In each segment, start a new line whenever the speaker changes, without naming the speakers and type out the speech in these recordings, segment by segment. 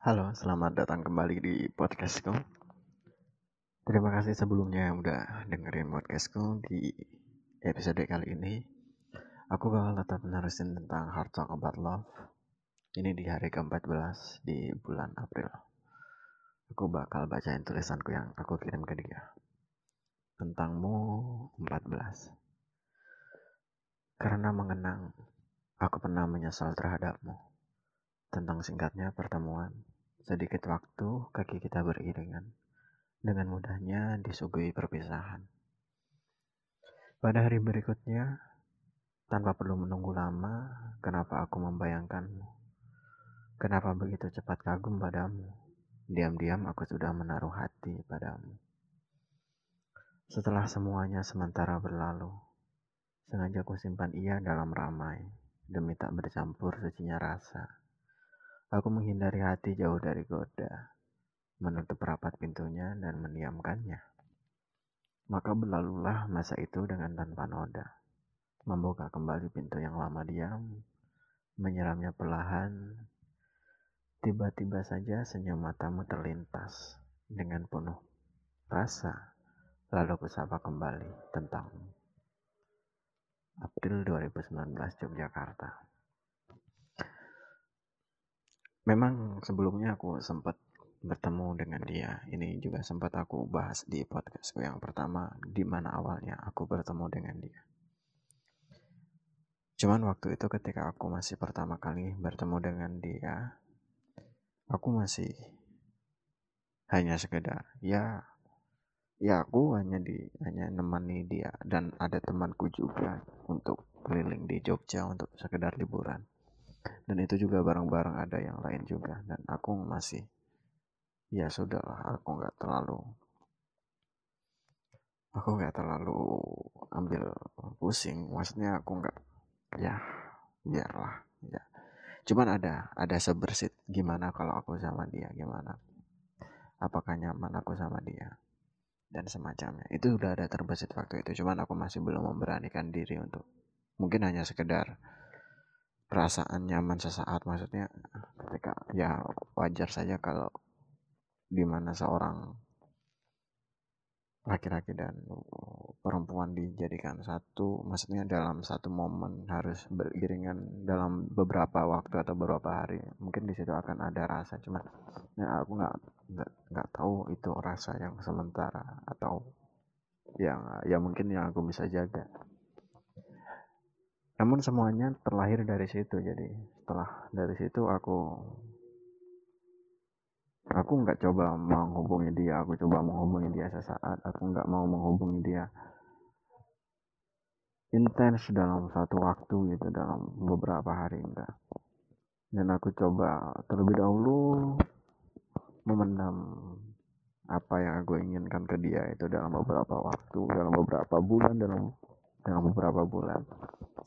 Halo, selamat datang kembali di podcastku. Terima kasih sebelumnya yang udah dengerin podcastku di episode kali ini. Aku bakal tetap menerusin tentang Hard Talk About Love. Ini di hari ke-14 di bulan April. Aku bakal bacain tulisanku yang aku kirim ke dia. Tentangmu 14. Karena mengenang, aku pernah menyesal terhadapmu. Tentang singkatnya pertemuan, sedikit waktu kaki kita beriringan. Dengan mudahnya disuguhi perpisahan. Pada hari berikutnya, tanpa perlu menunggu lama, kenapa aku membayangkanmu? Kenapa begitu cepat kagum padamu? Diam-diam aku sudah menaruh hati padamu. Setelah semuanya sementara berlalu, sengaja ku simpan ia dalam ramai, demi tak bercampur sucinya rasa. Aku menghindari hati jauh dari goda, menutup rapat pintunya dan mendiamkannya. Maka berlalulah masa itu dengan tanpa noda, membuka kembali pintu yang lama diam, menyeramnya perlahan. Tiba-tiba saja senyum matamu terlintas dengan penuh rasa, lalu kusapa kembali tentangmu. April 2019 Yogyakarta. Memang sebelumnya aku sempat bertemu dengan dia. Ini juga sempat aku bahas di podcastku yang pertama, di mana awalnya aku bertemu dengan dia. Cuman waktu itu ketika aku masih pertama kali bertemu dengan dia, aku masih hanya sekedar ya ya aku hanya di hanya nemani dia dan ada temanku juga untuk keliling di Jogja untuk sekedar liburan dan itu juga bareng-bareng ada yang lain juga. Dan aku masih ya sudahlah aku nggak terlalu aku nggak terlalu ambil pusing. Maksudnya aku nggak ya biarlah ya. Cuman ada ada sebersit gimana kalau aku sama dia gimana? Apakah nyaman aku sama dia? Dan semacamnya. Itu udah ada terbesit waktu itu. Cuman aku masih belum memberanikan diri untuk mungkin hanya sekedar perasaan nyaman sesaat maksudnya ketika ya wajar saja kalau di mana seorang laki-laki dan perempuan dijadikan satu maksudnya dalam satu momen harus beriringan dalam beberapa waktu atau beberapa hari. Mungkin di situ akan ada rasa cuman ya aku nggak nggak tahu itu rasa yang sementara atau yang ya mungkin yang aku bisa jaga namun semuanya terlahir dari situ jadi setelah dari situ aku aku nggak coba menghubungi dia aku coba menghubungi dia sesaat aku nggak mau menghubungi dia intens dalam satu waktu gitu dalam beberapa hari enggak dan aku coba terlebih dahulu memendam apa yang aku inginkan ke dia itu dalam beberapa waktu dalam beberapa bulan dalam dalam beberapa bulan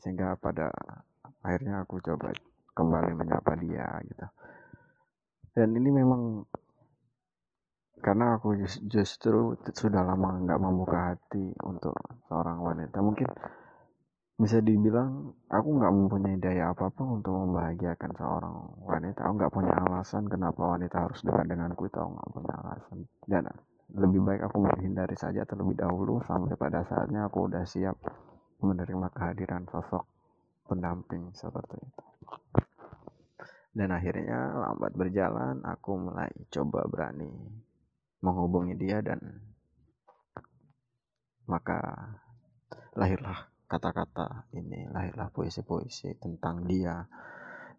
sehingga pada akhirnya aku coba kembali menyapa dia gitu. Dan ini memang karena aku justru sudah lama nggak membuka hati untuk seorang wanita. Mungkin bisa dibilang aku nggak mempunyai daya apa pun untuk membahagiakan seorang wanita. Aku nggak punya alasan kenapa wanita harus dekat denganku itu. Aku nggak punya alasan. Dan lebih baik aku menghindari saja terlebih dahulu sampai pada saatnya aku udah siap menerima kehadiran sosok pendamping seperti itu. Dan akhirnya lambat berjalan aku mulai coba berani menghubungi dia dan maka lahirlah kata-kata ini lahirlah puisi-puisi tentang dia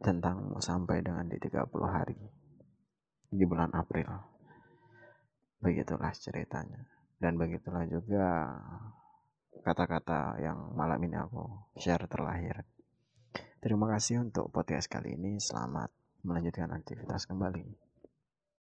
tentang sampai dengan di 30 hari di bulan April. Begitulah ceritanya. Dan begitulah juga kata-kata yang malam ini aku share terlahir Terima kasih untuk podcast kali ini. Selamat melanjutkan aktivitas kembali.